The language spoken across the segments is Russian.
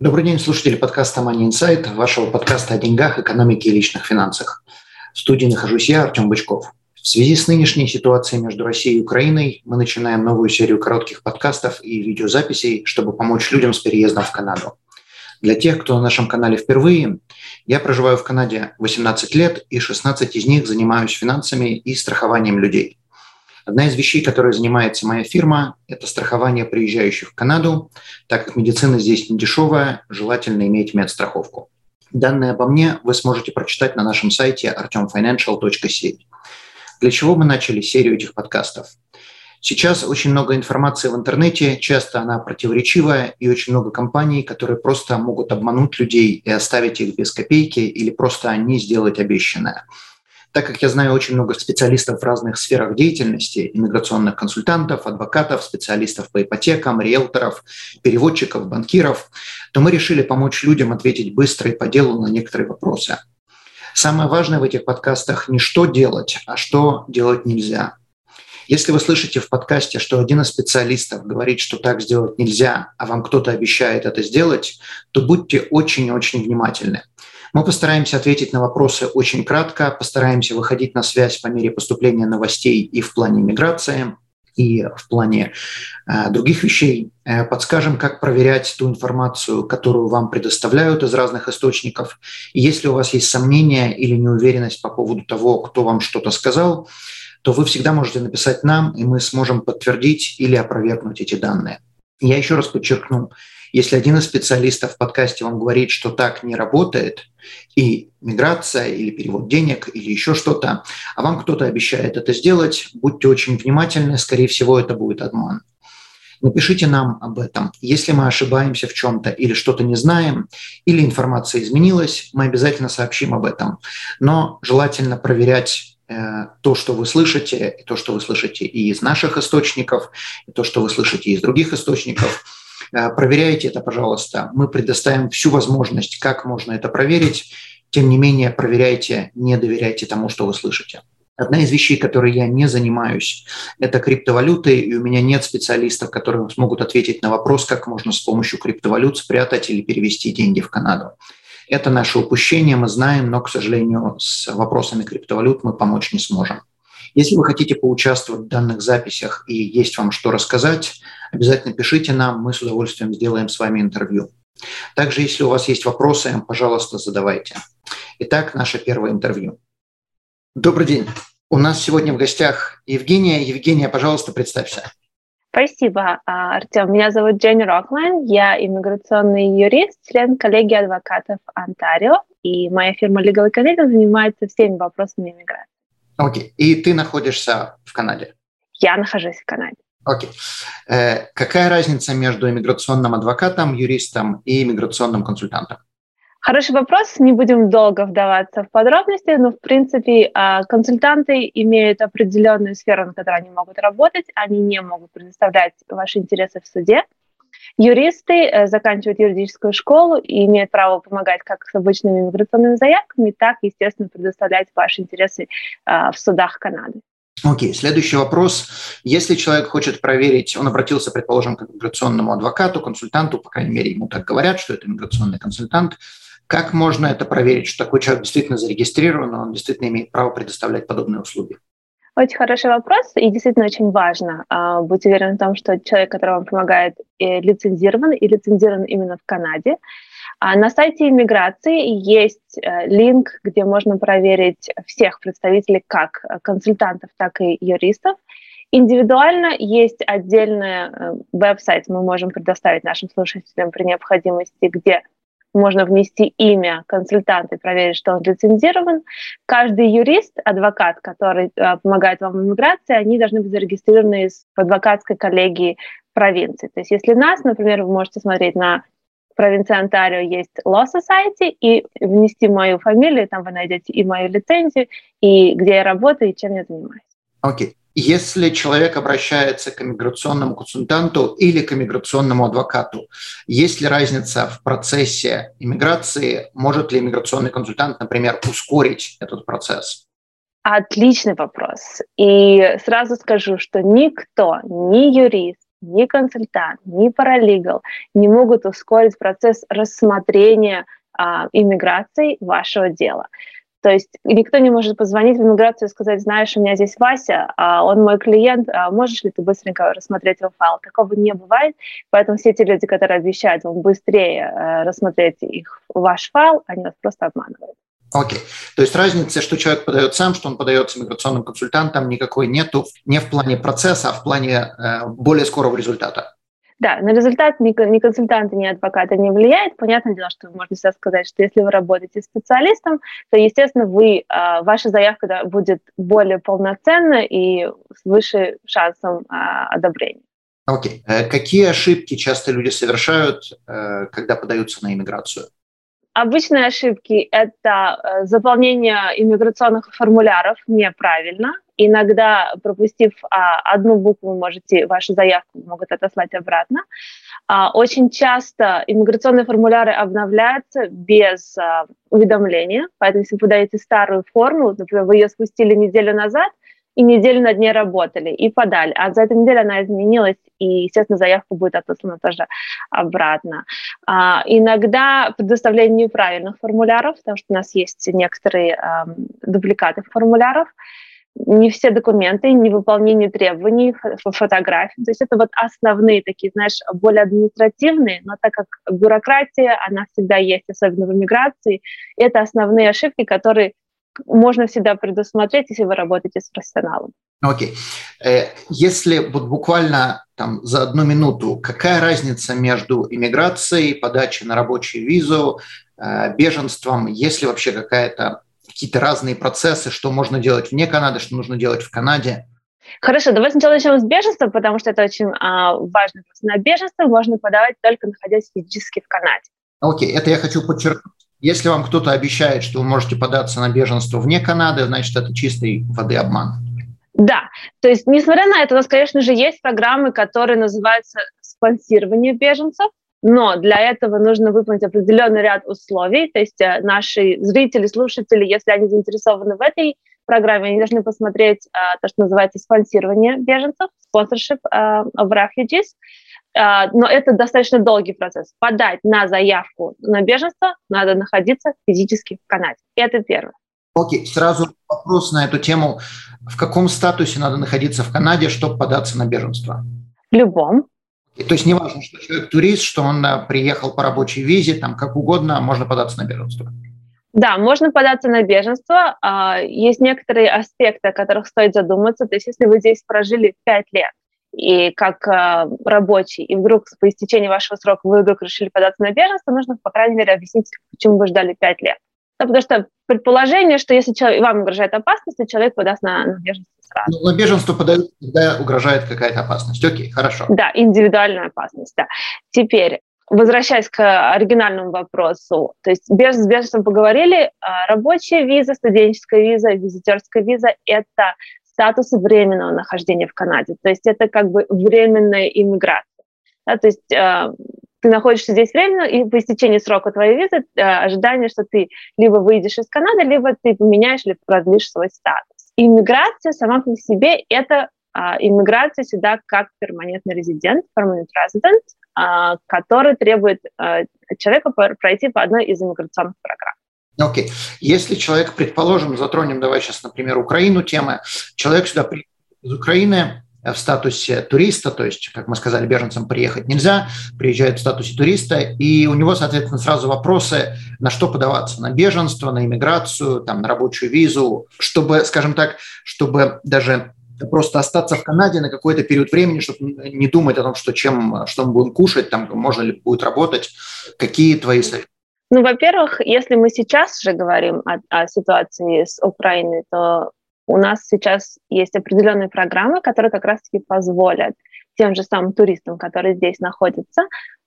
Добрый день, слушатели подкаста Money Insight, вашего подкаста о деньгах, экономике и личных финансах. В студии нахожусь я, Артем Бычков. В связи с нынешней ситуацией между Россией и Украиной мы начинаем новую серию коротких подкастов и видеозаписей, чтобы помочь людям с переездом в Канаду. Для тех, кто на нашем канале впервые, я проживаю в Канаде 18 лет и 16 из них занимаюсь финансами и страхованием людей. Одна из вещей, которой занимается моя фирма, это страхование приезжающих в Канаду, так как медицина здесь не дешевая, желательно иметь медстраховку. Данные обо мне вы сможете прочитать на нашем сайте artemfinancial.ca. Для чего мы начали серию этих подкастов? Сейчас очень много информации в интернете, часто она противоречивая, и очень много компаний, которые просто могут обмануть людей и оставить их без копейки или просто не сделать обещанное. Так как я знаю очень много специалистов в разных сферах деятельности, иммиграционных консультантов, адвокатов, специалистов по ипотекам, риэлторов, переводчиков, банкиров, то мы решили помочь людям ответить быстро и по делу на некоторые вопросы. Самое важное в этих подкастах не что делать, а что делать нельзя. Если вы слышите в подкасте, что один из специалистов говорит, что так сделать нельзя, а вам кто-то обещает это сделать, то будьте очень-очень внимательны. Мы постараемся ответить на вопросы очень кратко, постараемся выходить на связь по мере поступления новостей и в плане миграции, и в плане э, других вещей. Э, подскажем, как проверять ту информацию, которую вам предоставляют из разных источников. И если у вас есть сомнения или неуверенность по поводу того, кто вам что-то сказал, то вы всегда можете написать нам, и мы сможем подтвердить или опровергнуть эти данные. Я еще раз подчеркну, если один из специалистов в подкасте вам говорит, что так не работает, и миграция, или перевод денег, или еще что-то, а вам кто-то обещает это сделать, будьте очень внимательны, скорее всего, это будет обман. Напишите нам об этом. Если мы ошибаемся в чем-то или что-то не знаем, или информация изменилась, мы обязательно сообщим об этом. Но желательно проверять э, то, что вы слышите, и то, что вы слышите и из наших источников, и то, что вы слышите из других источников – проверяйте это, пожалуйста. Мы предоставим всю возможность, как можно это проверить. Тем не менее, проверяйте, не доверяйте тому, что вы слышите. Одна из вещей, которой я не занимаюсь, это криптовалюты, и у меня нет специалистов, которые смогут ответить на вопрос, как можно с помощью криптовалют спрятать или перевести деньги в Канаду. Это наше упущение, мы знаем, но, к сожалению, с вопросами криптовалют мы помочь не сможем. Если вы хотите поучаствовать в данных записях и есть вам что рассказать, обязательно пишите нам, мы с удовольствием сделаем с вами интервью. Также, если у вас есть вопросы, пожалуйста, задавайте. Итак, наше первое интервью. Добрый день. У нас сегодня в гостях Евгения. Евгения, пожалуйста, представься. Спасибо, а, Артем. Меня зовут Дженни Роклайн. Я иммиграционный юрист, член коллегии адвокатов Онтарио. И моя фирма Legal Canadian занимается всеми вопросами иммиграции. Окей. И ты находишься в Канаде? Я нахожусь в Канаде. Окей. Э, какая разница между иммиграционным адвокатом, юристом и иммиграционным консультантом? Хороший вопрос. Не будем долго вдаваться в подробности, но, в принципе, а, консультанты имеют определенную сферу, на которой они могут работать. Они не могут предоставлять ваши интересы в суде. Юристы э, заканчивают юридическую школу и имеют право помогать как с обычными миграционными заявками, так, естественно, предоставлять ваши интересы э, в судах Канады. Окей, следующий вопрос. Если человек хочет проверить, он обратился, предположим, к миграционному адвокату, консультанту, по крайней мере, ему так говорят, что это миграционный консультант, как можно это проверить, что такой человек действительно зарегистрирован, он действительно имеет право предоставлять подобные услуги? Очень хороший вопрос, и действительно очень важно э, быть уверенным в том, что человек, который вам помогает, э, лицензирован и лицензирован именно в Канаде. А на сайте иммиграции есть э, линк, где можно проверить всех представителей, как консультантов, так и юристов. Индивидуально есть отдельный э, веб-сайт, мы можем предоставить нашим слушателям при необходимости, где можно внести имя консультанта и проверить, что он лицензирован. Каждый юрист, адвокат, который э, помогает вам в иммиграции, они должны быть зарегистрированы в адвокатской коллегии провинции. То есть если нас, например, вы можете смотреть на провинции Онтарио есть Law Society, и внести мою фамилию, там вы найдете и мою лицензию, и где я работаю, и чем я занимаюсь. Окей. Okay. Если человек обращается к иммиграционному консультанту или к иммиграционному адвокату, есть ли разница в процессе иммиграции? Может ли иммиграционный консультант, например, ускорить этот процесс? Отличный вопрос. И сразу скажу, что никто, ни юрист, ни консультант, ни паралегал не могут ускорить процесс рассмотрения а, иммиграции вашего дела. То есть никто не может позвонить в иммиграцию и сказать, знаешь, у меня здесь Вася, а он мой клиент, а можешь ли ты быстренько рассмотреть его файл? Такого не бывает, поэтому все те люди, которые обещают вам быстрее э, рассмотреть их ваш файл, они вас просто обманывают. Окей. Okay. То есть разницы, что человек подает сам, что он подает с иммиграционным консультантом, никакой нету не в плане процесса, а в плане э, более скорого результата. Да, на результат ни, ни консультанты, ни адвокаты не влияет. Понятное дело, что можно сейчас сказать, что если вы работаете специалистом, то, естественно, вы, э, ваша заявка будет более полноценна и с выше шансом э, одобрения. Окей. Okay. Э, какие ошибки часто люди совершают, когда подаются на иммиграцию? Обычные ошибки – это э, заполнение иммиграционных формуляров неправильно. Иногда, пропустив а, одну букву, можете вашу заявку могут отослать обратно. А, очень часто иммиграционные формуляры обновляются без а, уведомления, поэтому если вы подаете старую форму, например, вы ее спустили неделю назад – и неделю над ней работали и подали. А за эту неделю она изменилась, и, естественно, заявка будет отослана тоже обратно. А, иногда предоставление неправильных формуляров, потому что у нас есть некоторые а, дубликаты формуляров, не все документы, не выполнение требований, фотографии. То есть это вот основные такие, знаешь, более административные, но так как бюрократия, она всегда есть, особенно в иммиграции, это основные ошибки, которые можно всегда предусмотреть, если вы работаете с профессионалом. Окей. Okay. Э, если вот буквально там за одну минуту, какая разница между иммиграцией, подачей на рабочую визу, э, беженством, есть ли вообще какая-то какие-то разные процессы, что можно делать вне Канады, что нужно делать в Канаде? Хорошо, давай сначала начнем с беженства, потому что это очень а, важно. На беженство можно подавать только находясь физически в Канаде. Окей, okay, это я хочу подчеркнуть. Если вам кто-то обещает, что вы можете податься на беженство вне Канады, значит, это чистой воды обман. Да, то есть, несмотря на это, у нас, конечно же, есть программы, которые называются спонсирование беженцев, но для этого нужно выполнить определенный ряд условий. То есть э, наши зрители, слушатели, если они заинтересованы в этой программе, они должны посмотреть а, то, что называется спонсирование беженцев, sponsorship of refugees. А, но это достаточно долгий процесс. Подать на заявку на беженство надо находиться физически в Канаде. Это первое. Окей, сразу вопрос на эту тему. В каком статусе надо находиться в Канаде, чтобы податься на беженство? В любом. То есть не важно, что человек турист, что он а, приехал по рабочей визе, там как угодно, можно податься на беженство. Да, можно податься на беженство. А, есть некоторые аспекты, о которых стоит задуматься. То есть если вы здесь прожили пять лет, и как э, рабочий, и вдруг по истечении вашего срока вы вдруг решили податься на беженство, нужно, по крайней мере, объяснить, почему вы ждали пять лет. Да, потому что предположение, что если человек, вам угрожает опасность, то человек подаст на, на беженство сразу. Ну, на беженство подают, когда угрожает какая-то опасность. Окей, хорошо. Да, индивидуальная опасность, да. Теперь, возвращаясь к оригинальному вопросу, то есть без, с беженством поговорили, а рабочая виза, студенческая виза, визитерская виза – это статуса временного нахождения в Канаде. То есть это как бы временная иммиграция. Да, то есть э, ты находишься здесь временно, и по истечении срока твоей визы э, ожидание, что ты либо выйдешь из Канады, либо ты поменяешь или продлишь свой статус. Иммиграция сама по себе – это э, иммиграция сюда как перманентный резидент, permanent resident, э, который требует э, человека пройти по одной из иммиграционных программ. Окей. Okay. Если человек, предположим, затронем, давай сейчас, например, Украину темы, человек сюда приехал из Украины в статусе туриста, то есть, как мы сказали, беженцам приехать нельзя, приезжает в статусе туриста, и у него, соответственно, сразу вопросы, на что подаваться, на беженство, на иммиграцию, там, на рабочую визу, чтобы, скажем так, чтобы даже просто остаться в Канаде на какой-то период времени, чтобы не думать о том, что чем, что мы будем кушать, там, можно ли будет работать. Какие твои советы? Ну, во-первых, если мы сейчас же говорим о, о ситуации с Украиной, то у нас сейчас есть определенные программы, которые как раз-таки позволят тем же самым туристам, которые здесь находятся,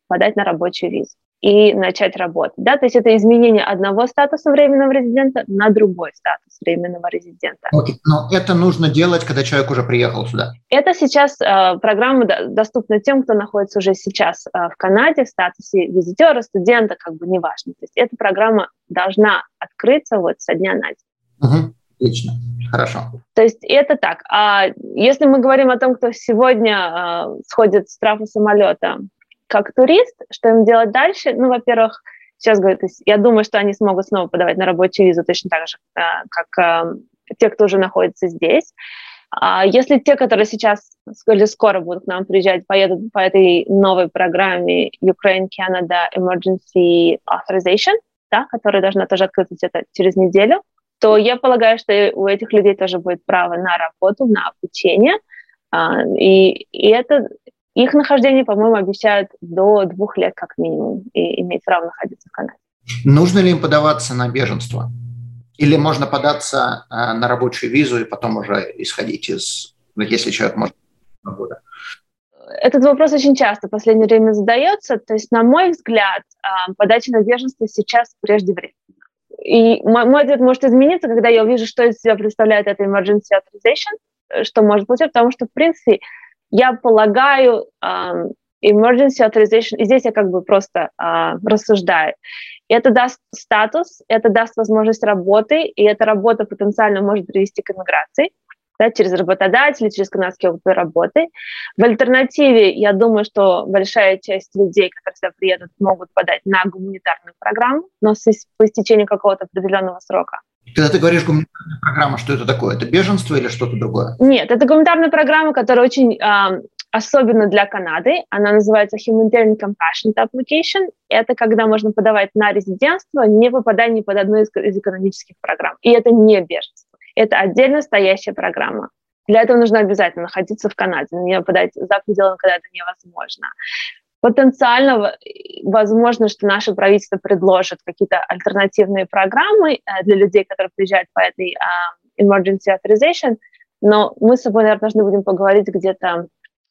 подать на рабочую визу. И начать работать. Да? То есть это изменение одного статуса временного резидента на другой статус временного резидента. Okay. Но это нужно делать, когда человек уже приехал сюда? Это сейчас э, программа доступна тем, кто находится уже сейчас э, в Канаде в статусе визитера, студента, как бы неважно. То есть эта программа должна открыться вот со дня на день. Угу. Отлично, хорошо. То есть это так. А если мы говорим о том, кто сегодня э, сходит с трафа самолета как турист, что им делать дальше? Ну, во-первых, сейчас говорят, я думаю, что они смогут снова подавать на рабочую визу точно так же, э, как э, те, кто уже находится здесь. А если те, которые сейчас или скоро будут к нам приезжать, поедут по этой новой программе Ukraine Canada Emergency Authorization, да, которая должна тоже открыться где-то через неделю, то я полагаю, что у этих людей тоже будет право на работу, на обучение. А, и, и это их нахождение, по-моему, обещают до двух лет как минимум и иметь право находиться в Канаде. Нужно ли им подаваться на беженство? Или можно податься э, на рабочую визу и потом уже исходить из, ну, если человек может года? Этот вопрос очень часто в последнее время задается. То есть, на мой взгляд, а, подача на беженство сейчас преждевременно. И мой ответ может измениться, когда я увижу, что из себя представляет эта emergency authorization, э, что может быть, потому что, в принципе, я полагаю, um, emergency authorization, и здесь я как бы просто uh, рассуждаю, это даст статус, это даст возможность работы, и эта работа потенциально может привести к иммиграции да, через работодателей, через канадский опыт работы. В альтернативе, я думаю, что большая часть людей, которые сюда приедут, могут подать на гуманитарную программу, но с, по истечению какого-то определенного срока. Когда ты говоришь гуманитарная программа, что это такое? Это беженство или что-то другое? Нет, это гуманитарная программа, которая очень э, особенно для Канады. Она называется Humanitarian Compassion Application. Это когда можно подавать на резидентство, не попадая ни под одну из, из экономических программ. И это не беженство. Это отдельно стоящая программа. Для этого нужно обязательно находиться в Канаде. На нее подать за пределами Канады невозможно потенциально возможно, что наше правительство предложит какие-то альтернативные программы э, для людей, которые приезжают по этой uh, emergency authorization, но мы с собой, наверное, должны будем поговорить где-то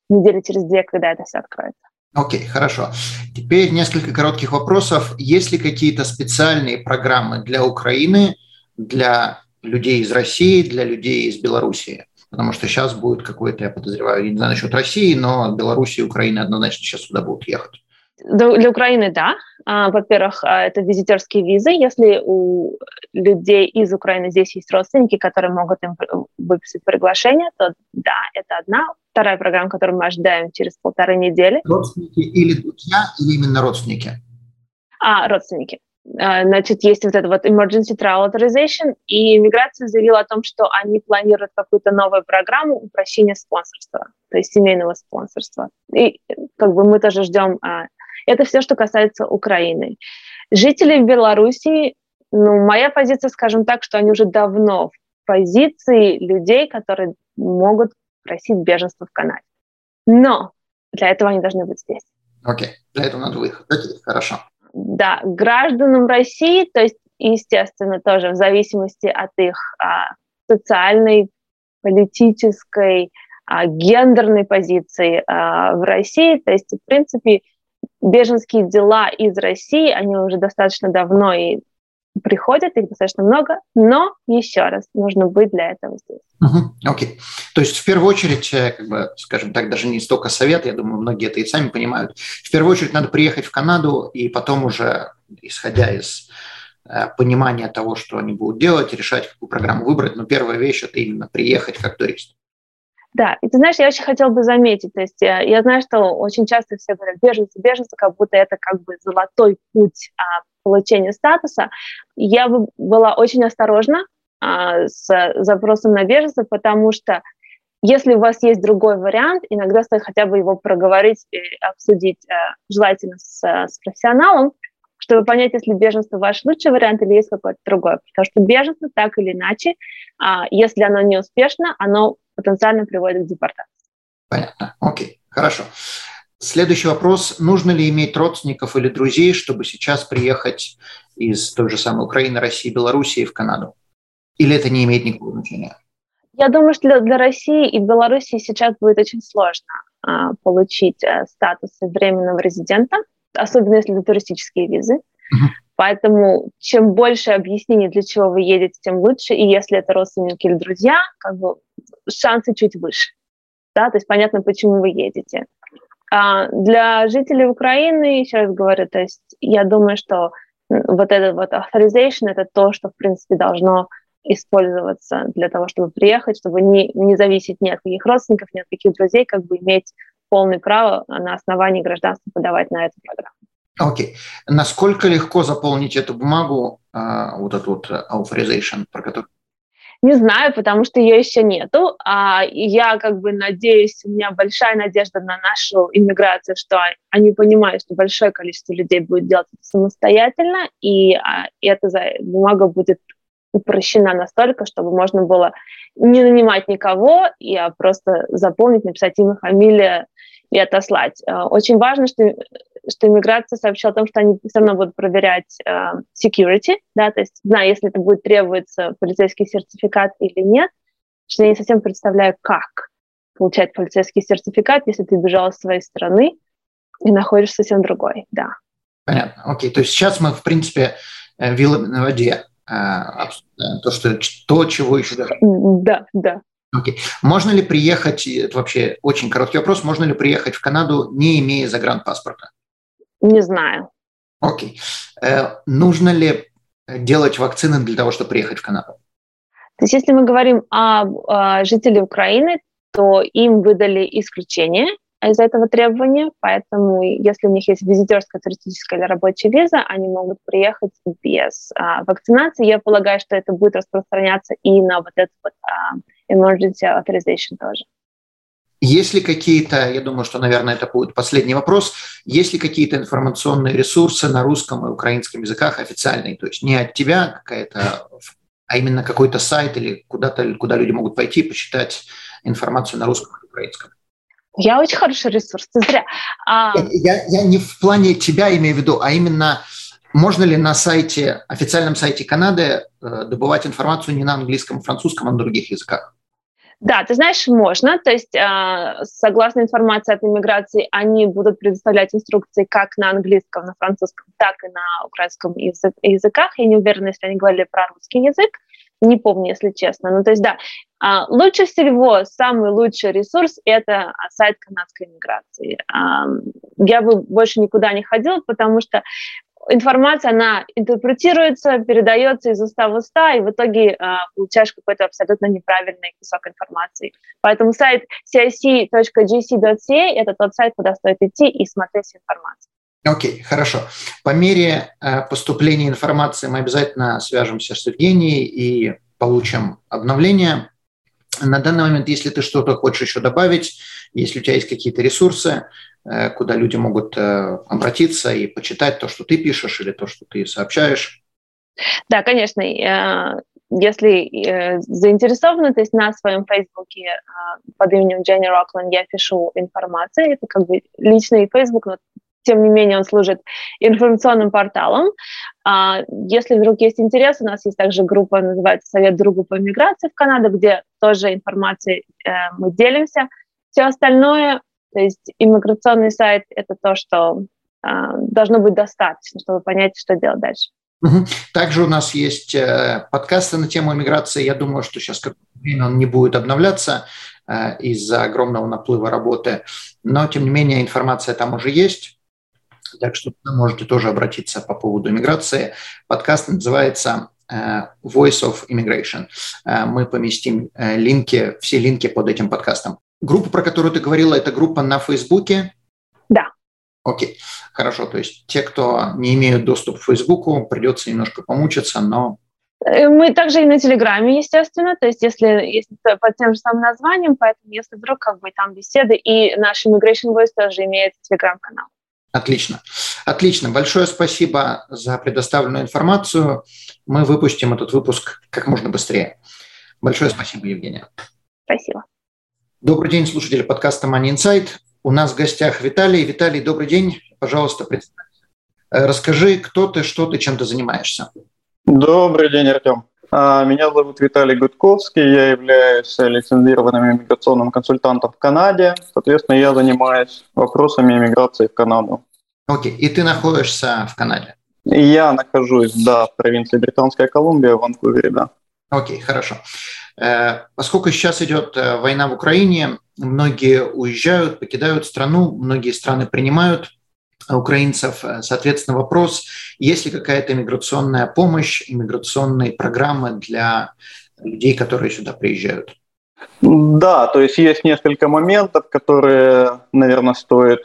недели через две, когда это все откроется. Окей, okay, хорошо. Теперь несколько коротких вопросов. Есть ли какие-то специальные программы для Украины, для людей из России, для людей из Белоруссии? Потому что сейчас будет какой-то, я подозреваю, не знаю насчет России, но Беларуси и Украины однозначно сейчас сюда будут ехать. Для Украины, да. А, во-первых, а, это визитерские визы. Если у людей из Украины здесь есть родственники, которые могут им выписать приглашение, то да, это одна. Вторая программа, которую мы ожидаем через полторы недели. Родственники или друзья, или именно родственники? А, родственники. А, значит, есть вот это вот emergency travel authorization, и иммиграция заявила о том, что они планируют какую-то новую программу упрощения спонсорства, то есть семейного спонсорства. И как бы мы тоже ждем. А, это все, что касается Украины. Жители Беларуси, ну, моя позиция, скажем так, что они уже давно в позиции людей, которые могут просить беженство в Канаде. Но для этого они должны быть здесь. Окей, okay. для этого надо выехать. Окей, okay, хорошо да, гражданам России, то есть, естественно, тоже в зависимости от их а, социальной, политической, а, гендерной позиции а, в России, то есть, в принципе, беженские дела из России, они уже достаточно давно и приходят, их достаточно много, но еще раз, нужно быть для этого здесь. Окей. Okay. То есть в первую очередь, э, как бы, скажем так, даже не столько совет, я думаю, многие это и сами понимают. В первую очередь надо приехать в Канаду и потом уже, исходя из э, понимания того, что они будут делать, решать, какую программу выбрать. Но первая вещь – это именно приехать как турист. Да, и ты знаешь, я очень хотела бы заметить, то есть я, э, я знаю, что очень часто все говорят беженцы, беженцы, как будто это как бы золотой путь а, получения статуса. Я бы была очень осторожна а, с запросом на беженство, потому что если у вас есть другой вариант, иногда стоит хотя бы его проговорить и обсудить, э, желательно с, с профессионалом, чтобы понять, если беженство ваш лучший вариант или есть какой-то другой. Потому что беженство так или иначе, а, если оно не успешно, оно потенциально приводит к депортации. Понятно. Окей, хорошо. Следующий вопрос. Нужно ли иметь родственников или друзей, чтобы сейчас приехать из той же самой Украины, России, Белоруссии в Канаду? Или это не имеет никакого значения? Я думаю, что для, для России и Белоруссии сейчас будет очень сложно а, получить а, статус временного резидента. особенно если это туристические визы. Uh-huh. Поэтому чем больше объяснений, для чего вы едете, тем лучше. И если это родственники или друзья, как бы шансы чуть выше. Да? То есть понятно, почему вы едете. А для жителей Украины, еще раз говорю, то есть я думаю, что вот этот вот authorization — это то, что, в принципе, должно использоваться для того, чтобы приехать, чтобы не, не зависеть ни от каких родственников, ни от каких друзей, как бы иметь полное право на основании гражданства подавать на эту программу. Окей. Okay. Насколько легко заполнить эту бумагу, а, вот эту вот authorization, про которую не знаю, потому что ее еще нету. А я как бы надеюсь, у меня большая надежда на нашу иммиграцию, что они понимают, что большое количество людей будет делать это самостоятельно, и, а, и эта бумага будет упрощена настолько, чтобы можно было не нанимать никого, а просто заполнить, написать имя, фамилия и отослать. А, очень важно, что что иммиграция сообщила о том, что они все равно будут проверять э, security, да, то есть, знаю, если это будет требоваться полицейский сертификат или нет, что я не совсем представляю, как получать полицейский сертификат, если ты бежал из своей страны и находишься совсем другой, да. Понятно, окей, то есть сейчас мы, в принципе, э, вилами на воде, э, то, что, то, чего еще даже... Да, да. Окей. Можно ли приехать, это вообще очень короткий вопрос, можно ли приехать в Канаду, не имея загранпаспорта? Не знаю. Окей. Э, нужно ли делать вакцины для того, чтобы приехать в Канаду? То есть если мы говорим о, о жителях Украины, то им выдали исключение из этого требования, поэтому если у них есть визитерская, туристическая или рабочая виза, они могут приехать без а, вакцинации. Я полагаю, что это будет распространяться и на вот этот вот а, emergency authorization тоже. Есть ли какие-то, я думаю, что, наверное, это будет последний вопрос, есть ли какие-то информационные ресурсы на русском и украинском языках официальные, то есть не от тебя какая-то, а именно какой-то сайт или куда-то, куда люди могут пойти почитать информацию на русском и украинском? Я очень хороший ресурс, ты зря. А... Я, я не в плане тебя имею в виду, а именно можно ли на сайте, официальном сайте Канады э, добывать информацию не на английском, а французском, а на других языках? Да, ты знаешь, можно. То есть, э, согласно информации от иммиграции, они будут предоставлять инструкции как на английском, на французском, так и на украинском язык, языках. Я не уверена, если они говорили про русский язык. Не помню, если честно. Ну, то есть, да, э, лучше всего, самый лучший ресурс – это сайт канадской иммиграции. Э, я бы больше никуда не ходила, потому что информация, она интерпретируется, передается из уста в уста, и в итоге э, получаешь какой-то абсолютно неправильный кусок информации. Поэтому сайт cic.gc.ca – это тот сайт, куда стоит идти и смотреть информацию. Окей, okay, хорошо. По мере э, поступления информации мы обязательно свяжемся с Евгенией и получим обновление. На данный момент, если ты что-то хочешь еще добавить, если у тебя есть какие-то ресурсы, куда люди могут э, обратиться и почитать то, что ты пишешь или то, что ты сообщаешь. Да, конечно. Э, если заинтересованы, то есть на своем фейсбуке под именем Дженни Рокланд я пишу информацию. Это как бы личный фейсбук, но тем не менее он служит информационным порталом. А, если вдруг есть интерес, у нас есть также группа, называется «Совет другу по миграции в Канаду», где тоже информацией мы делимся. Все остальное то есть иммиграционный сайт – это то, что э, должно быть достаточно, чтобы понять, что делать дальше. Также у нас есть э, подкасты на тему иммиграции. Я думаю, что сейчас как время он не будет обновляться э, из-за огромного наплыва работы. Но, тем не менее, информация там уже есть. Так что вы можете тоже обратиться по поводу иммиграции. Подкаст называется э, Voice of Immigration. Мы поместим линки, все линки под этим подкастом. Группа, про которую ты говорила, это группа на Фейсбуке? Да. Окей, хорошо. То есть те, кто не имеют доступ к Фейсбуку, придется немножко помучиться, но... Э, мы также и на Телеграме, естественно, то есть если, если под тем же самым названием, поэтому если вдруг как бы там беседы, и наш Immigration Voice тоже имеет Телеграм-канал. Отлично. Отлично. Большое спасибо за предоставленную информацию. Мы выпустим этот выпуск как можно быстрее. Большое спасибо, Евгения. Спасибо. Добрый день, слушатели подкаста Money Insight. У нас в гостях Виталий. Виталий, добрый день. Пожалуйста, представься. Э, расскажи, кто ты, что ты, чем ты занимаешься. Добрый день, Артем. А, меня зовут Виталий Гудковский, я являюсь лицензированным иммиграционным консультантом в Канаде. Соответственно, я занимаюсь вопросами иммиграции в Канаду. Окей, и ты находишься в Канаде? Я нахожусь, да, в провинции Британская Колумбия, в Ванкувере, да. Окей, хорошо. Э, поскольку сейчас идет э, война в Украине, многие уезжают, покидают страну, многие страны принимают украинцев. Э, соответственно, вопрос, есть ли какая-то иммиграционная помощь, иммиграционные программы для людей, которые сюда приезжают? Да, то есть есть несколько моментов, которые, наверное, стоит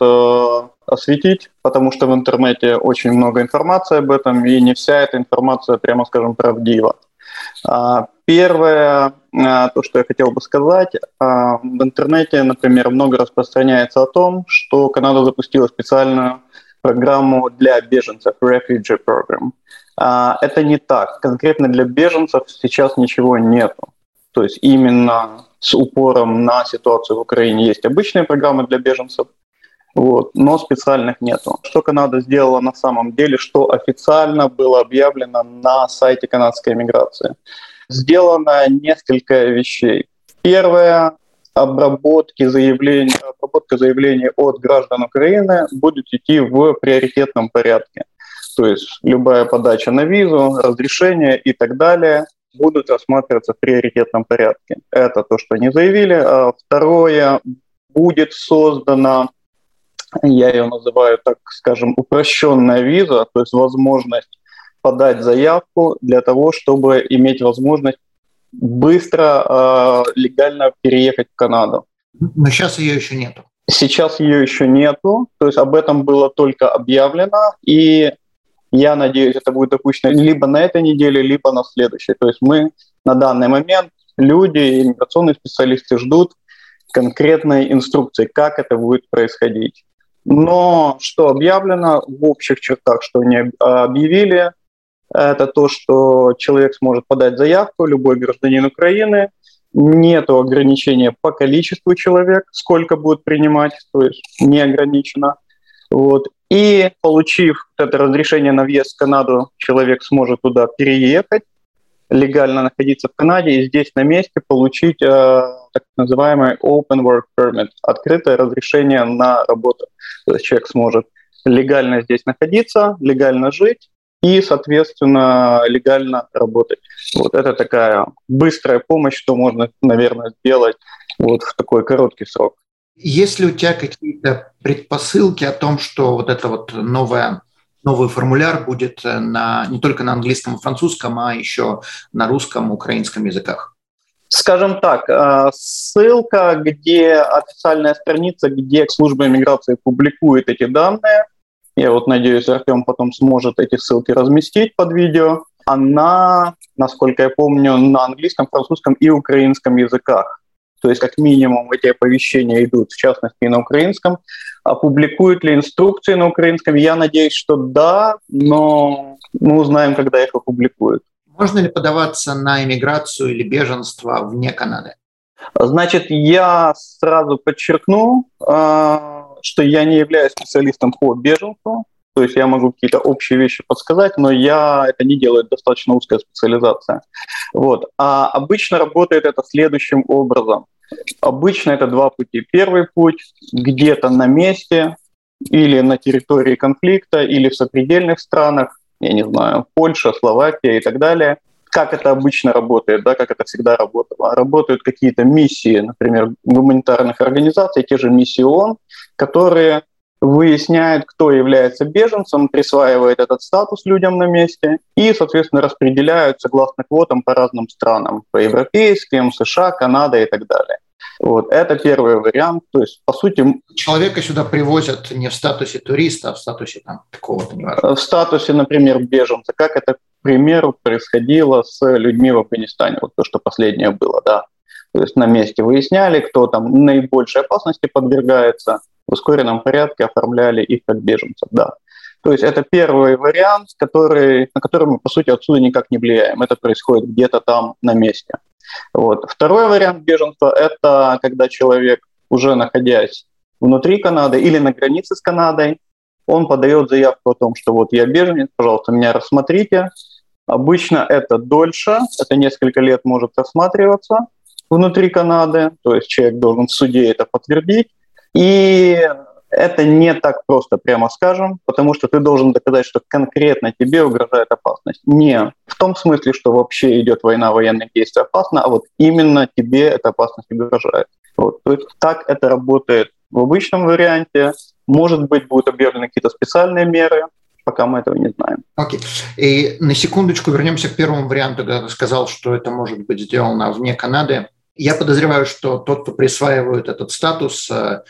осветить, потому что в интернете очень много информации об этом, и не вся эта информация, прямо скажем, правдива. А, первое, то, что я хотел бы сказать, а, в интернете, например, много распространяется о том, что Канада запустила специальную программу для беженцев, Refugee Program. Это не так. Конкретно для беженцев сейчас ничего нету. То есть именно с упором на ситуацию в Украине есть обычные программы для беженцев, вот, но специальных нету. Что Канада сделала на самом деле, что официально было объявлено на сайте канадской миграции? Сделано несколько вещей. Первое, обработки заявлений, обработка заявлений от граждан Украины будет идти в приоритетном порядке. То есть любая подача на визу, разрешение и так далее будут рассматриваться в приоритетном порядке. Это то, что они заявили. А второе, будет создана я ее называю, так скажем, упрощенная виза, то есть возможность подать заявку для того, чтобы иметь возможность быстро, э, легально переехать в Канаду. Но сейчас ее еще нету. Сейчас ее еще нету, то есть об этом было только объявлено, и я надеюсь, это будет допущено либо на этой неделе, либо на следующей. То есть мы на данный момент, люди, иммиграционные специалисты ждут конкретной инструкции, как это будет происходить. Но что объявлено в общих чертах, что они объявили, это то, что человек сможет подать заявку, любой гражданин Украины, нет ограничения по количеству человек, сколько будет принимать, то есть не ограничено. Вот. И получив это разрешение на въезд в Канаду, человек сможет туда переехать, легально находиться в Канаде и здесь на месте получить э, так называемый Open Work Permit, открытое разрешение на работу. То есть человек сможет легально здесь находиться, легально жить и, соответственно, легально работать. Вот это такая быстрая помощь, что можно, наверное, сделать вот в такой короткий срок. Есть ли у тебя какие-то предпосылки о том, что вот это вот новое новый формуляр будет э, на, не только на английском и французском, а еще на русском, украинском языках? Скажем так, э, ссылка, где официальная страница, где служба иммиграции публикует эти данные, я вот надеюсь, Артем потом сможет эти ссылки разместить под видео, она, насколько я помню, на английском, французском и украинском языках. То есть как минимум эти оповещения идут, в частности, и на украинском. Опубликуют ли инструкции на украинском? Я надеюсь, что да, но мы узнаем, когда их опубликуют. Можно ли подаваться на иммиграцию или беженство вне Канады? Значит, я сразу подчеркну, а, что я не являюсь специалистом по беженству, то есть я могу какие-то общие вещи подсказать, но я это не делаю, достаточно узкая специализация. Вот. А обычно работает это следующим образом. Обычно это два пути. Первый путь где-то на месте или на территории конфликта, или в сопредельных странах, я не знаю, Польша, Словакия и так далее. Как это обычно работает, да, как это всегда работало? Работают какие-то миссии, например, гуманитарных организаций, те же миссии ООН, которые выясняет, кто является беженцем, присваивает этот статус людям на месте и, соответственно, распределяют согласно квотам по разным странам, по европейским, США, Канада и так далее. Вот, это первый вариант. То есть, по сути... Человека сюда привозят не в статусе туриста, а в статусе там какого-то, неважно. В статусе, например, беженца. Как это, примеру, происходило с людьми в Афганистане. Вот то, что последнее было, да. То есть на месте выясняли, кто там наибольшей опасности подвергается – в ускоренном порядке оформляли их как беженцев, да. То есть это первый вариант, который, на который мы, по сути, отсюда никак не влияем. Это происходит где-то там на месте. Вот. Второй вариант беженства – это когда человек, уже находясь внутри Канады или на границе с Канадой, он подает заявку о том, что вот я беженец, пожалуйста, меня рассмотрите. Обычно это дольше, это несколько лет может рассматриваться внутри Канады, то есть человек должен в суде это подтвердить. И Это не так просто, прямо скажем, потому что ты должен доказать, что конкретно тебе угрожает опасность. Не в том смысле, что вообще идет война, военные действия опасно, а вот именно тебе эта опасность угрожает. Вот. То есть так это работает в обычном варианте. Может быть, будут объявлены какие-то специальные меры, пока мы этого не знаем. Окей. Okay. И на секундочку вернемся к первому варианту, когда ты сказал, что это может быть сделано вне Канады. Я подозреваю, что тот, кто присваивает этот статус, э,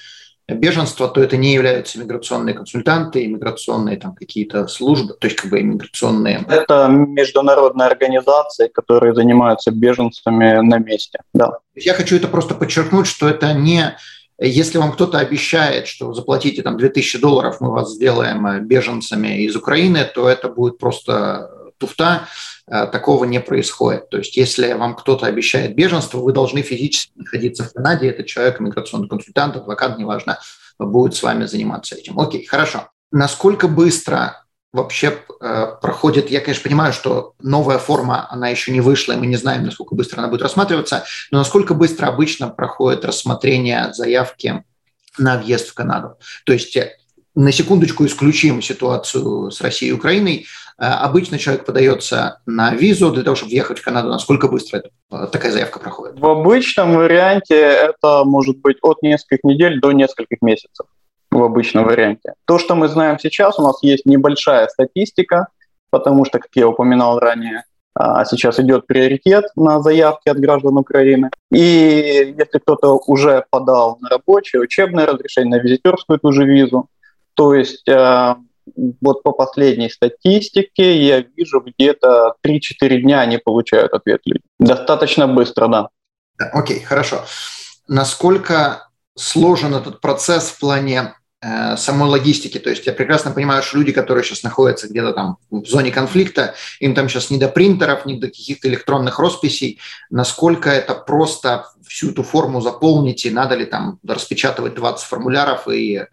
беженства, то это не являются иммиграционные консультанты, иммиграционные там какие-то службы, то есть как бы иммиграционные. Это международные организации, которые занимаются беженцами на месте, да. Я хочу это просто подчеркнуть, что это не если вам кто-то обещает, что заплатите там 2000 долларов, мы вас сделаем э, беженцами из Украины, то это будет просто туфта. Э, такого не происходит. То есть если вам кто-то обещает беженство, вы должны физически находиться в Канаде, этот человек, миграционный консультант, адвокат, неважно, будет с вами заниматься этим. Окей, хорошо. Насколько быстро вообще э, проходит, я, конечно, понимаю, что новая форма, она еще не вышла, и мы не знаем, насколько быстро она будет рассматриваться, но насколько быстро обычно проходит рассмотрение заявки на въезд в Канаду. То есть э, на секундочку исключим ситуацию с Россией и Украиной. Э, обычно человек подается на визу для того, чтобы въехать в Канаду. Насколько быстро э, такая заявка проходит? В обычном варианте это может быть от нескольких недель до нескольких месяцев в обычном варианте. То, что мы знаем сейчас, у нас есть небольшая статистика, потому что, как я упоминал ранее, а, сейчас идет приоритет на заявки от граждан Украины. И если кто-то уже подал на рабочее, учебное разрешение, на визитерскую ту же визу, то есть э, вот по последней статистике я вижу где-то 3-4 дня они получают ответ. Достаточно быстро, да. Окей, хорошо. Насколько сложен этот процесс в плане самой логистики. То есть я прекрасно понимаю, что люди, которые сейчас находятся где-то там в зоне конфликта, им там сейчас не до принтеров, не до каких-то электронных росписей, насколько это просто всю эту форму заполнить, и надо ли там распечатывать 20 формуляров и э,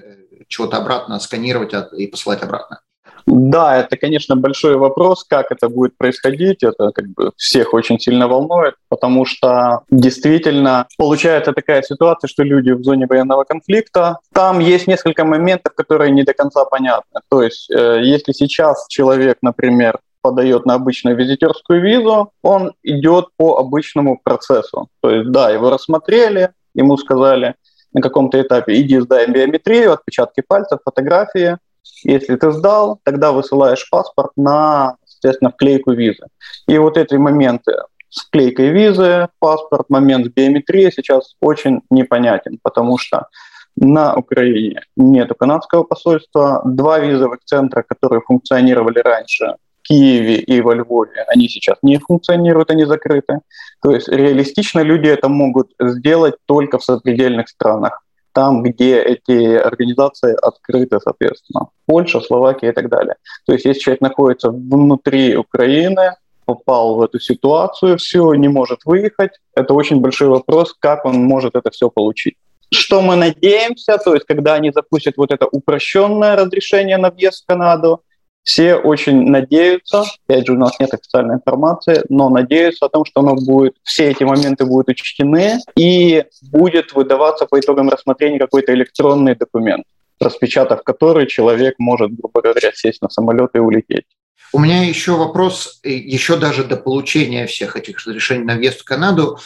чего-то обратно сканировать и посылать обратно? Да, это, конечно, большой вопрос, как это будет происходить. Это как бы всех очень сильно волнует, потому что действительно получается такая ситуация, что люди в зоне военного конфликта, там есть несколько моментов, которые не до конца понятны. То есть, э, если сейчас человек, например, подает на обычную визитерскую визу, он идет по обычному процессу. То есть, да, его рассмотрели, ему сказали, на каком-то этапе иди сдай биометрию, отпечатки пальцев, фотографии. Если ты сдал, тогда высылаешь паспорт на, естественно, вклейку визы. И вот эти моменты с вклейкой визы, паспорт, момент с биометрией сейчас очень непонятен, потому что на Украине нет канадского посольства. Два визовых центра, которые функционировали раньше, Киеве и во Львове, они сейчас не функционируют, они закрыты. То есть реалистично люди это могут сделать только в сопредельных странах, там, где эти организации открыты, соответственно. Польша, Словакия и так далее. То есть если человек находится внутри Украины, попал в эту ситуацию, все, не может выехать, это очень большой вопрос, как он может это все получить. Что мы надеемся, то есть когда они запустят вот это упрощенное разрешение на въезд в Канаду, все очень надеются, опять же, у нас нет официальной информации, но надеются о том, что оно будет, все эти моменты будут учтены и будет выдаваться по итогам рассмотрения какой-то электронный документ, распечатав который человек может, грубо говоря, сесть на самолет и улететь. У меня еще вопрос, еще даже до получения всех этих разрешений на въезд в Канаду,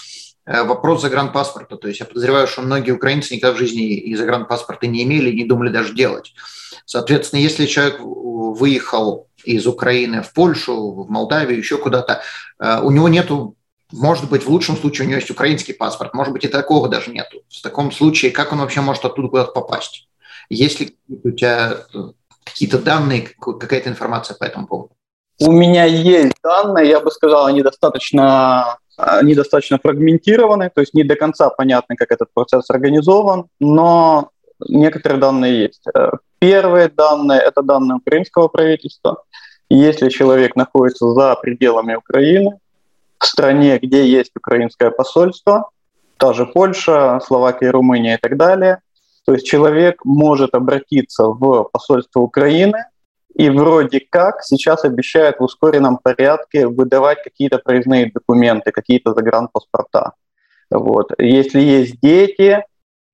вопрос загранпаспорта. То есть я подозреваю, что многие украинцы никогда в жизни и загранпаспорта не имели, не думали даже делать. Соответственно, если человек выехал из Украины в Польшу, в Молдавию, еще куда-то, э, у него нету, может быть, в лучшем случае у него есть украинский паспорт, может быть, и такого даже нету. В таком случае, как он вообще может оттуда куда-то попасть? Есть ли у тебя э, какие-то данные, какая-то информация по этому поводу? У меня есть данные, я бы сказал, они достаточно они достаточно фрагментированы, то есть не до конца понятно, как этот процесс организован, но некоторые данные есть. Э, первые данные – это данные украинского правительства. Если человек находится за пределами Украины, в стране, где есть украинское посольство, та же Польша, Словакия, Румыния и так далее, то есть человек может обратиться в посольство Украины, и вроде как сейчас обещают в ускоренном порядке выдавать какие-то проездные документы, какие-то загранпаспорта. Вот. Если есть дети,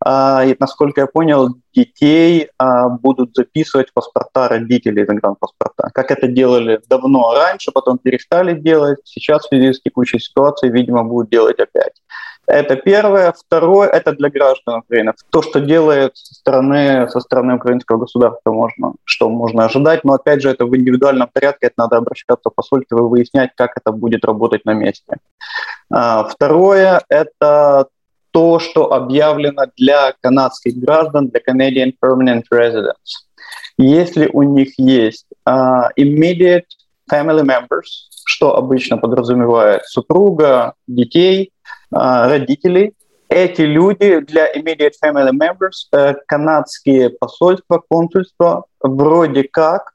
а, и, насколько я понял, детей а, будут записывать паспорта родителей, паспорта. Как это делали давно раньше, потом перестали делать. Сейчас в связи с текущей ситуацией, видимо, будут делать опять. Это первое. Второе, это для граждан Украины. То, что делает со стороны, со стороны украинского государства, можно, что можно ожидать. Но, опять же, это в индивидуальном порядке. Это надо обращаться в посольство и выяснять, как это будет работать на месте. А, второе, это то, что объявлено для канадских граждан, для Canadian Permanent Residents. Если у них есть uh, immediate family members, что обычно подразумевает супруга, детей, uh, родителей, эти люди для immediate family members, uh, канадские посольства, консульства, вроде как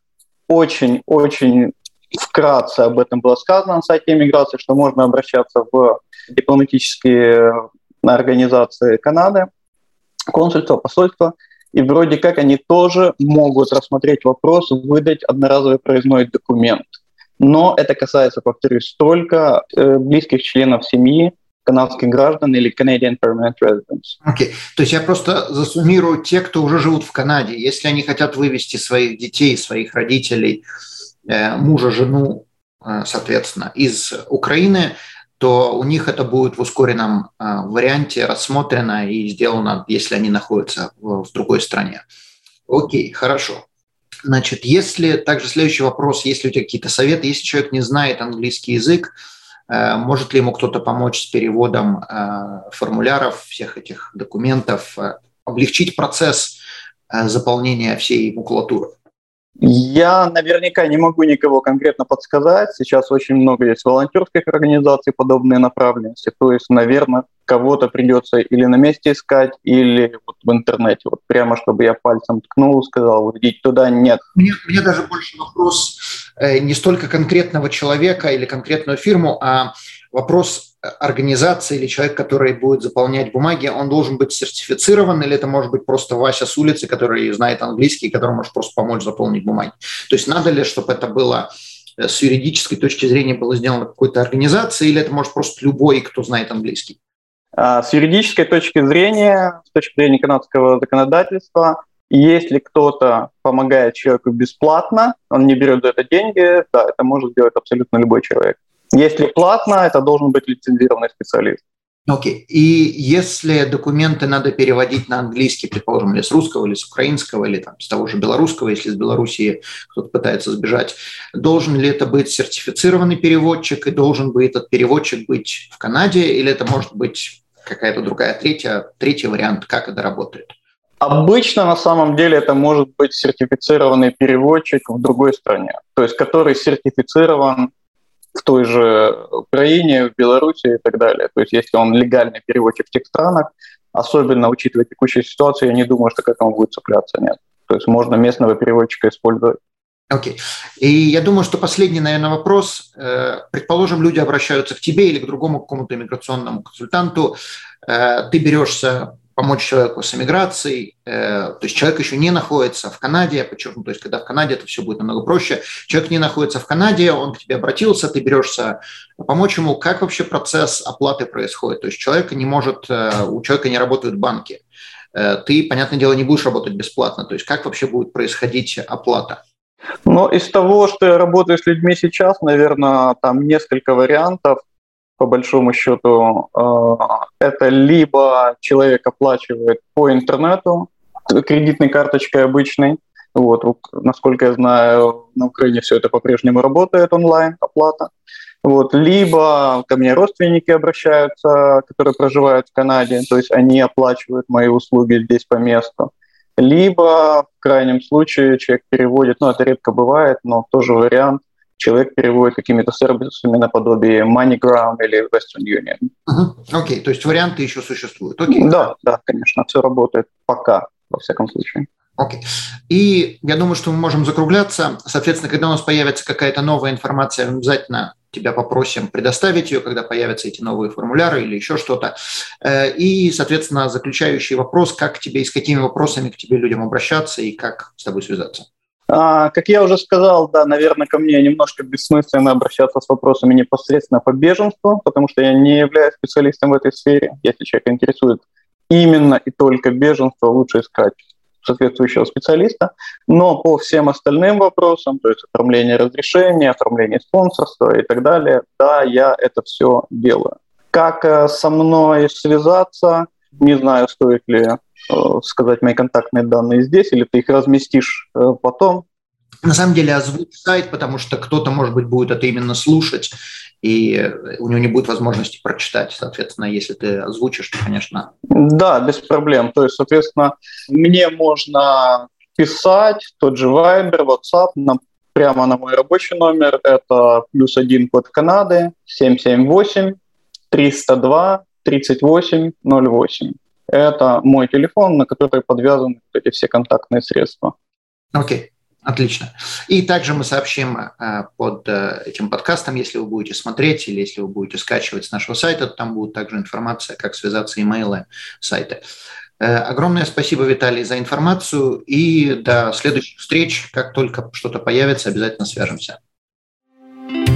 очень-очень вкратце об этом было сказано на сайте иммиграции, что можно обращаться в дипломатические организации Канады, консульство, посольство, и вроде как они тоже могут рассмотреть вопрос, выдать одноразовый проездной документ. Но это касается, повторюсь, только э, близких членов семьи, канадских граждан или Canadian Permanent Residents. Окей, okay. то есть я просто засуммирую те, кто уже живут в Канаде. Если они хотят вывести своих детей, своих родителей, э, мужа, жену, э, соответственно, из Украины, то у них это будет в ускоренном а, варианте рассмотрено и сделано, если они находятся в, другой стране. Окей, хорошо. Значит, если также следующий вопрос, если у тебя какие-то советы, если человек не знает английский язык, э, может ли ему кто-то помочь с переводом э, формуляров, всех этих документов, э, облегчить процесс заполнения всей макулатуры? Я наверняка не могу никого конкретно подсказать. Сейчас очень много есть волонтерских организаций подобные направленности. То есть, наверное, кого-то придется или на месте искать, или вот в интернете. Вот прямо, чтобы я пальцем ткнул, сказал, вот идите туда, нет. Мне, мне даже больше вопрос э, не столько конкретного человека или конкретную фирму, а вопрос организации или человек, который будет заполнять бумаги, он должен быть сертифицирован, или это может быть просто Вася с улицы, который знает английский, который может просто помочь заполнить бумаги. То есть надо ли, чтобы это было э, с юридической точки зрения было сделано какой-то организацией, или это может просто любой, кто знает английский? А, с юридической точки зрения, с точки зрения канадского законодательства, если кто-то помогает человеку бесплатно, он не берет за это деньги, да, это может сделать абсолютно любой человек. Если платно, это должен быть лицензированный специалист. Окей. Okay. И если документы надо переводить на английский, предположим, или с русского, или с украинского, или там, с того же белорусского, если из Белоруссии кто-то пытается сбежать, должен ли это быть сертифицированный переводчик, и должен бы этот переводчик быть в Канаде, или это может быть какая-то другая третья, третий вариант, как это работает? Обычно на самом деле это может быть сертифицированный переводчик в другой стране, то есть который сертифицирован в той же Украине, в Беларуси и так далее. То есть если он легальный переводчик в тех странах, особенно учитывая текущую ситуацию, я не думаю, что к этому будет цепляться, нет. То есть можно местного переводчика использовать. Окей. Okay. И я думаю, что последний, наверное, вопрос. Э, предположим, люди обращаются к тебе или к другому какому-то иммиграционному консультанту. Э, ты берешься помочь человеку с эмиграцией. Э, то есть человек еще не находится в Канаде, я подчеркну, то есть когда в Канаде это все будет намного проще. Человек не находится в Канаде, он к тебе обратился, ты берешься помочь ему. Как вообще процесс оплаты происходит? То есть человек не может, э, у человека не работают банки. Э, ты, понятное дело, не будешь работать бесплатно. То есть как вообще будет происходить оплата? Ну, из того, что я работаю с людьми сейчас, наверное, там несколько вариантов по большому счету, э, это либо человек оплачивает по интернету, кредитной карточкой обычной, вот, насколько я знаю, на Украине все это по-прежнему работает онлайн, оплата. Вот, либо ко мне родственники обращаются, которые проживают в Канаде, то есть они оплачивают мои услуги здесь по месту. Либо в крайнем случае человек переводит, ну это редко бывает, но тоже вариант, человек переводит какими-то сервисами наподобие MoneyGram или Western Union. Окей, okay. то есть варианты еще существуют. Okay. Да, да, конечно, все работает пока, во всяком случае. Окей. Okay. И я думаю, что мы можем закругляться. Соответственно, когда у нас появится какая-то новая информация, обязательно тебя попросим предоставить ее, когда появятся эти новые формуляры или еще что-то. Э, и, соответственно, заключающий вопрос, как тебе и с какими вопросами к тебе людям обращаться и как с тобой связаться. А, как я уже сказал, да, наверное, ко мне немножко бессмысленно обращаться с вопросами непосредственно по беженству, потому что я не являюсь специалистом в этой сфере. Если человек интересует именно и только беженство, лучше искать соответствующего специалиста. Но по всем остальным вопросам, то есть оформление разрешения, оформление спонсорства и так далее, да, я это все делаю. Как э, со мной связаться, не знаю, стоит ли сказать мои контактные данные здесь, или ты их разместишь э, потом на самом деле озвучь сайт, потому что кто-то, может быть, будет это именно слушать, и у него не будет возможности прочитать. Соответственно, если ты озвучишь, то, конечно... Да, без проблем. То есть, соответственно, мне можно писать тот же Viber, WhatsApp, на, прямо на мой рабочий номер. Это плюс один код Канады 778 302 3808. Это мой телефон, на который подвязаны эти все контактные средства. Окей. Okay. Отлично. И также мы сообщим э, под э, этим подкастом, если вы будете смотреть или если вы будете скачивать с нашего сайта, там будет также информация, как связаться имейлы сайта. Э, огромное спасибо, Виталий, за информацию. И до следующих встреч. Как только что-то появится, обязательно свяжемся.